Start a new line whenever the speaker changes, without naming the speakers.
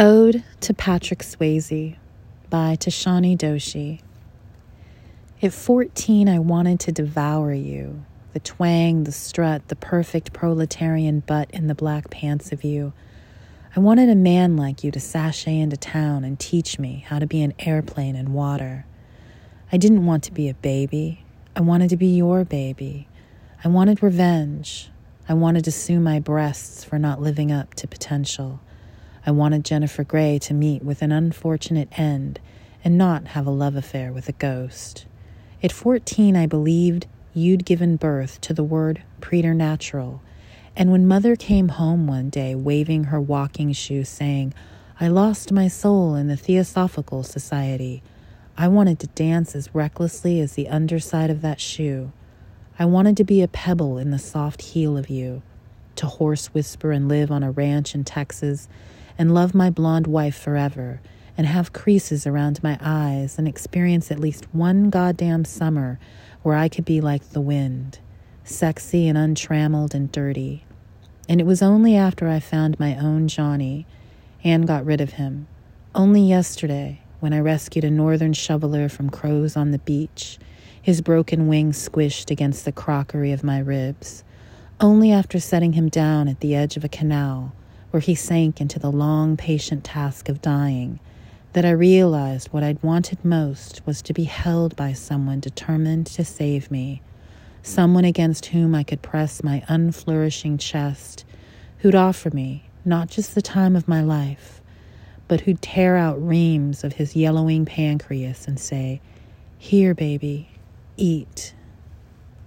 Ode to Patrick Swayze by Tishani Doshi. At 14, I wanted to devour you. The twang, the strut, the perfect proletarian butt in the black pants of you. I wanted a man like you to sashay into town and teach me how to be an airplane in water. I didn't want to be a baby. I wanted to be your baby. I wanted revenge. I wanted to sue my breasts for not living up to potential. I wanted Jennifer Grey to meet with an unfortunate end and not have a love affair with a ghost. At 14, I believed you'd given birth to the word preternatural. And when mother came home one day waving her walking shoe, saying, I lost my sole in the Theosophical Society, I wanted to dance as recklessly as the underside of that shoe. I wanted to be a pebble in the soft heel of you, to horse whisper and live on a ranch in Texas and love my blonde wife forever and have creases around my eyes and experience at least one goddamn summer where I could be like the wind, sexy and untrammeled and dirty. And it was only after I found my own Johnny and got rid of him, only yesterday when I rescued a northern shoveler from crows on the beach, his broken wings squished against the crockery of my ribs, only after setting him down at the edge of a canal where he sank into the long, patient task of dying, that I realized what I'd wanted most was to be held by someone determined to save me, someone against whom I could press my unflourishing chest, who'd offer me not just the time of my life, but who'd tear out reams of his yellowing pancreas and say, Here, baby, eat.